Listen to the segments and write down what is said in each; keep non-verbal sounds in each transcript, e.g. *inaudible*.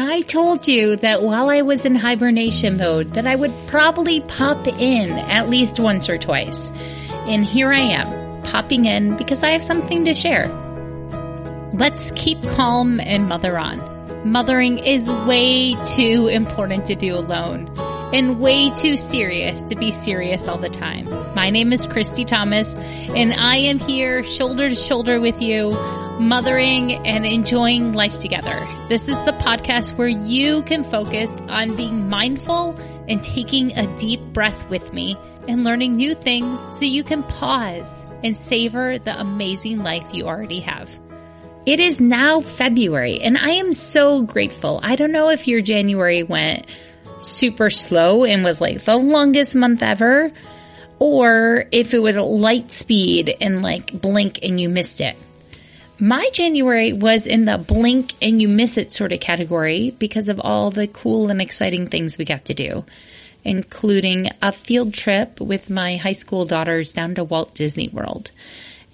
I told you that while I was in hibernation mode that I would probably pop in at least once or twice. And here I am, popping in because I have something to share. Let's keep calm and mother on. Mothering is way too important to do alone and way too serious to be serious all the time. My name is Christy Thomas and I am here shoulder to shoulder with you, mothering and enjoying life together. This is the podcast where you can focus on being mindful and taking a deep breath with me and learning new things so you can pause and savor the amazing life you already have. It is now February and I am so grateful. I don't know if your January went super slow and was like the longest month ever or if it was light speed and like blink and you missed it. My January was in the blink and you miss it sort of category because of all the cool and exciting things we got to do, including a field trip with my high school daughters down to Walt Disney World.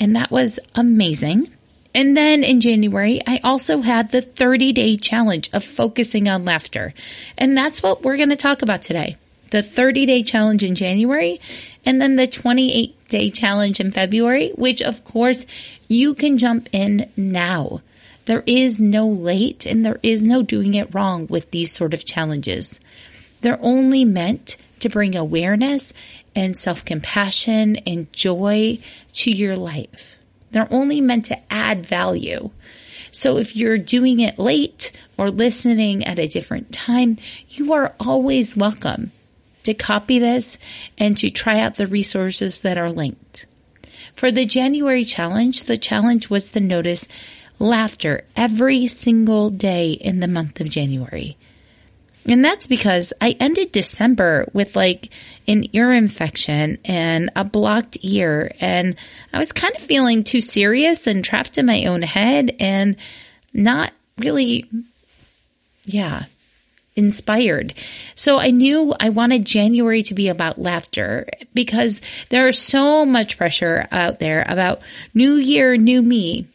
And that was amazing. And then in January, I also had the 30 day challenge of focusing on laughter. And that's what we're going to talk about today. The 30 day challenge in January and then the 28 day challenge in February, which of course you can jump in now. There is no late and there is no doing it wrong with these sort of challenges. They're only meant to bring awareness and self compassion and joy to your life. They're only meant to add value. So if you're doing it late or listening at a different time, you are always welcome to copy this and to try out the resources that are linked. For the January challenge, the challenge was to notice laughter every single day in the month of January. And that's because I ended December with like an ear infection and a blocked ear. And I was kind of feeling too serious and trapped in my own head and not really, yeah, inspired. So I knew I wanted January to be about laughter because there is so much pressure out there about new year, new me.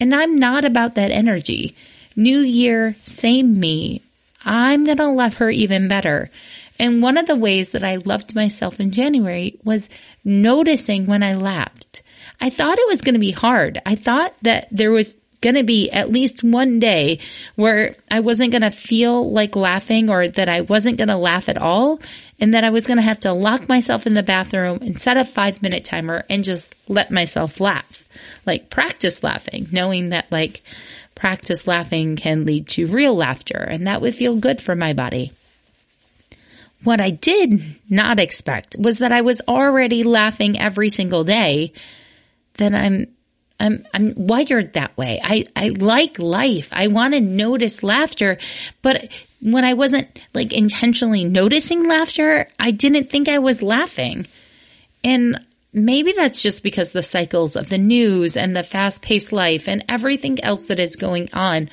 And I'm not about that energy. New year, same me. I'm going to love her even better. And one of the ways that I loved myself in January was noticing when I laughed. I thought it was going to be hard. I thought that there was going to be at least one day where I wasn't going to feel like laughing or that I wasn't going to laugh at all and that I was going to have to lock myself in the bathroom and set a five minute timer and just let myself laugh. Like practice laughing, knowing that like practice laughing can lead to real laughter and that would feel good for my body. What I did not expect was that I was already laughing every single day. That I'm, I'm, I'm wired that way. I, I like life. I want to notice laughter, but when I wasn't like intentionally noticing laughter, I didn't think I was laughing. And maybe that's just because the cycles of the news and the fast paced life and everything else that is going on,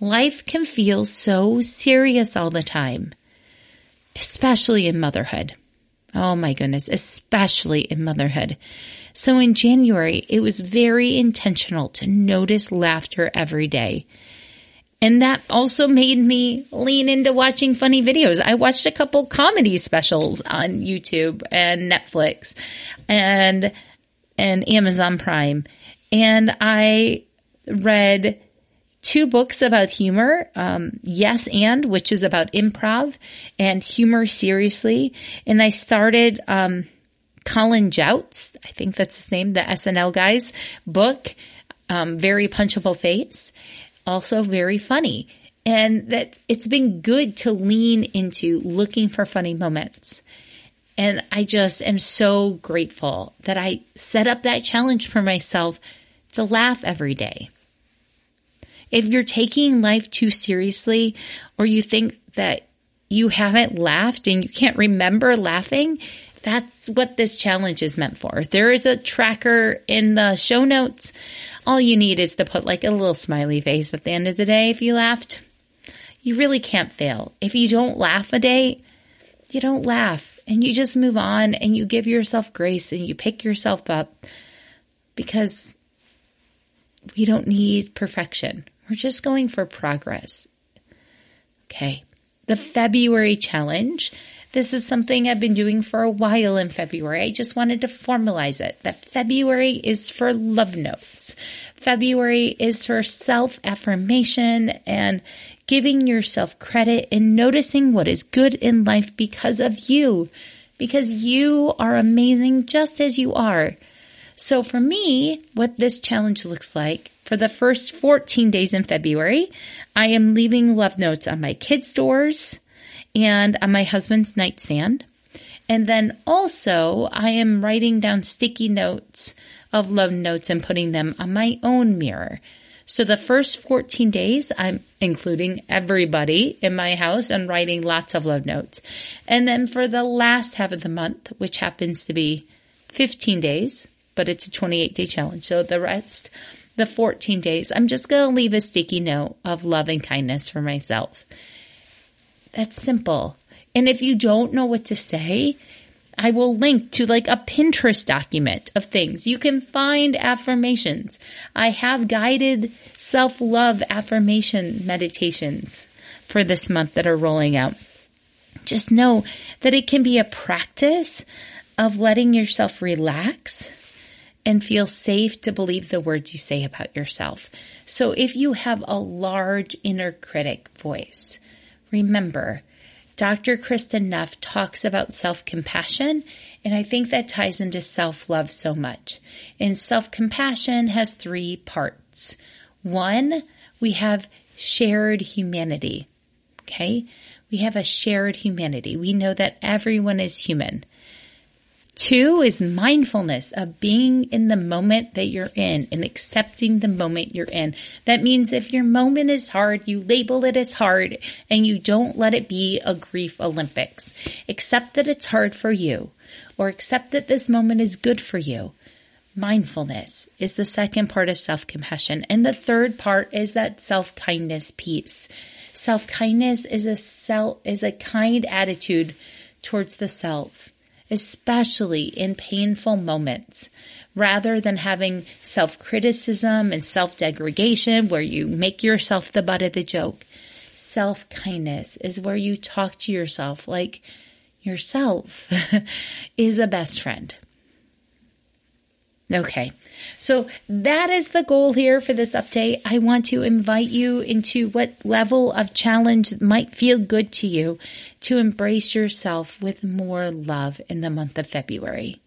life can feel so serious all the time, especially in motherhood. Oh my goodness, especially in motherhood. So in January, it was very intentional to notice laughter every day. And that also made me lean into watching funny videos. I watched a couple comedy specials on YouTube and Netflix and, and Amazon Prime. And I read two books about humor. Um, yes and, which is about improv and humor seriously. And I started, um, Colin Jost, I think that's his name, the SNL guy's book, um, very punchable face also very funny. And that it's been good to lean into looking for funny moments. And I just am so grateful that I set up that challenge for myself to laugh every day. If you're taking life too seriously or you think that you haven't laughed and you can't remember laughing, that's what this challenge is meant for. There is a tracker in the show notes all you need is to put like a little smiley face at the end of the day if you laughed. You really can't fail. If you don't laugh a day, you don't laugh and you just move on and you give yourself grace and you pick yourself up because we don't need perfection. We're just going for progress. Okay. The February challenge. This is something I've been doing for a while in February. I just wanted to formalize it that February is for love notes. February is for self affirmation and giving yourself credit and noticing what is good in life because of you, because you are amazing just as you are. So for me, what this challenge looks like for the first 14 days in February, I am leaving love notes on my kids' doors and on my husband's nightstand. And then also I am writing down sticky notes of love notes and putting them on my own mirror. So the first 14 days, I'm including everybody in my house and writing lots of love notes. And then for the last half of the month, which happens to be 15 days, but it's a 28 day challenge. So the rest, the 14 days, I'm just going to leave a sticky note of love and kindness for myself. That's simple. And if you don't know what to say, I will link to like a Pinterest document of things. You can find affirmations. I have guided self love affirmation meditations for this month that are rolling out. Just know that it can be a practice of letting yourself relax and feel safe to believe the words you say about yourself. So if you have a large inner critic voice, remember, Dr. Kristin Neff talks about self compassion, and I think that ties into self love so much. And self compassion has three parts. One, we have shared humanity. Okay. We have a shared humanity. We know that everyone is human. Two is mindfulness of being in the moment that you're in and accepting the moment you're in. That means if your moment is hard, you label it as hard and you don't let it be a grief Olympics. Accept that it's hard for you or accept that this moment is good for you. Mindfulness is the second part of self-compassion. And the third part is that self-kindness piece. Self-kindness is a self, is a kind attitude towards the self especially in painful moments, rather than having self criticism and self degradation where you make yourself the butt of the joke. Self kindness is where you talk to yourself like yourself *laughs* is a best friend. Okay. So that is the goal here for this update. I want to invite you into what level of challenge might feel good to you to embrace yourself with more love in the month of February.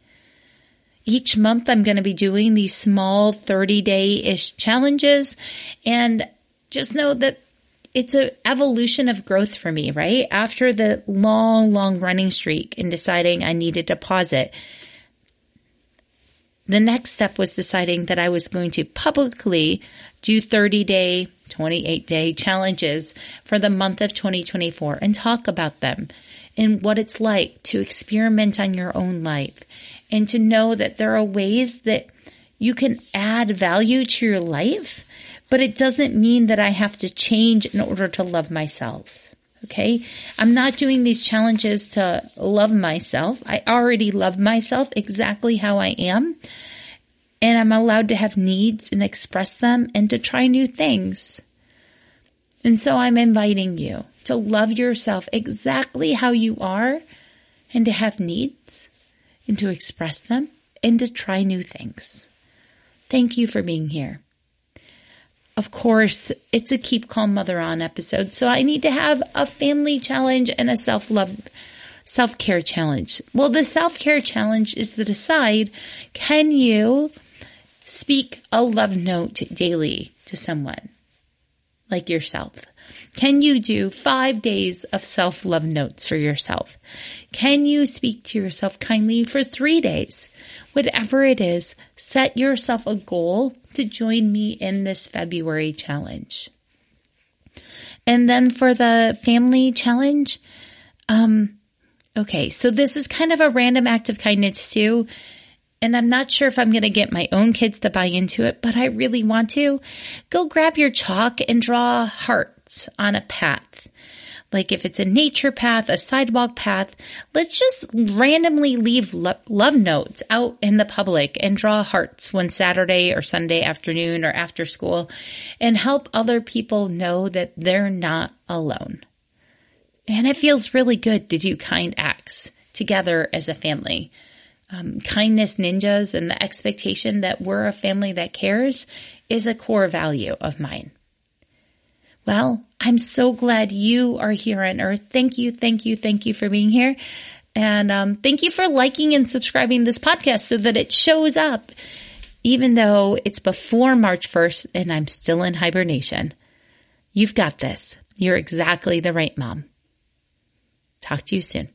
Each month I'm going to be doing these small 30 day ish challenges and just know that it's an evolution of growth for me, right? After the long, long running streak and deciding I needed to pause it the next step was deciding that I was going to publicly do 30 day, 28 day challenges for the month of 2024 and talk about them and what it's like to experiment on your own life and to know that there are ways that you can add value to your life, but it doesn't mean that I have to change in order to love myself. Okay. I'm not doing these challenges to love myself. I already love myself exactly how I am. And I'm allowed to have needs and express them and to try new things. And so I'm inviting you to love yourself exactly how you are and to have needs and to express them and to try new things. Thank you for being here. Of course, it's a Keep Calm Mother On episode, so I need to have a family challenge and a self love, self care challenge. Well, the self care challenge is to decide can you speak a love note daily to someone like yourself? Can you do five days of self love notes for yourself? Can you speak to yourself kindly for three days? Whatever it is, set yourself a goal to join me in this February challenge. And then for the family challenge, um, okay, so this is kind of a random act of kindness too. And I'm not sure if I'm going to get my own kids to buy into it, but I really want to. Go grab your chalk and draw hearts on a path. Like if it's a nature path, a sidewalk path, let's just randomly leave lo- love notes out in the public and draw hearts one Saturday or Sunday afternoon or after school and help other people know that they're not alone. And it feels really good to do kind acts together as a family. Um, kindness ninjas and the expectation that we're a family that cares is a core value of mine. Well, I'm so glad you are here on earth. Thank you, thank you, thank you for being here. And um, thank you for liking and subscribing this podcast so that it shows up, even though it's before March 1st and I'm still in hibernation. You've got this. You're exactly the right mom. Talk to you soon.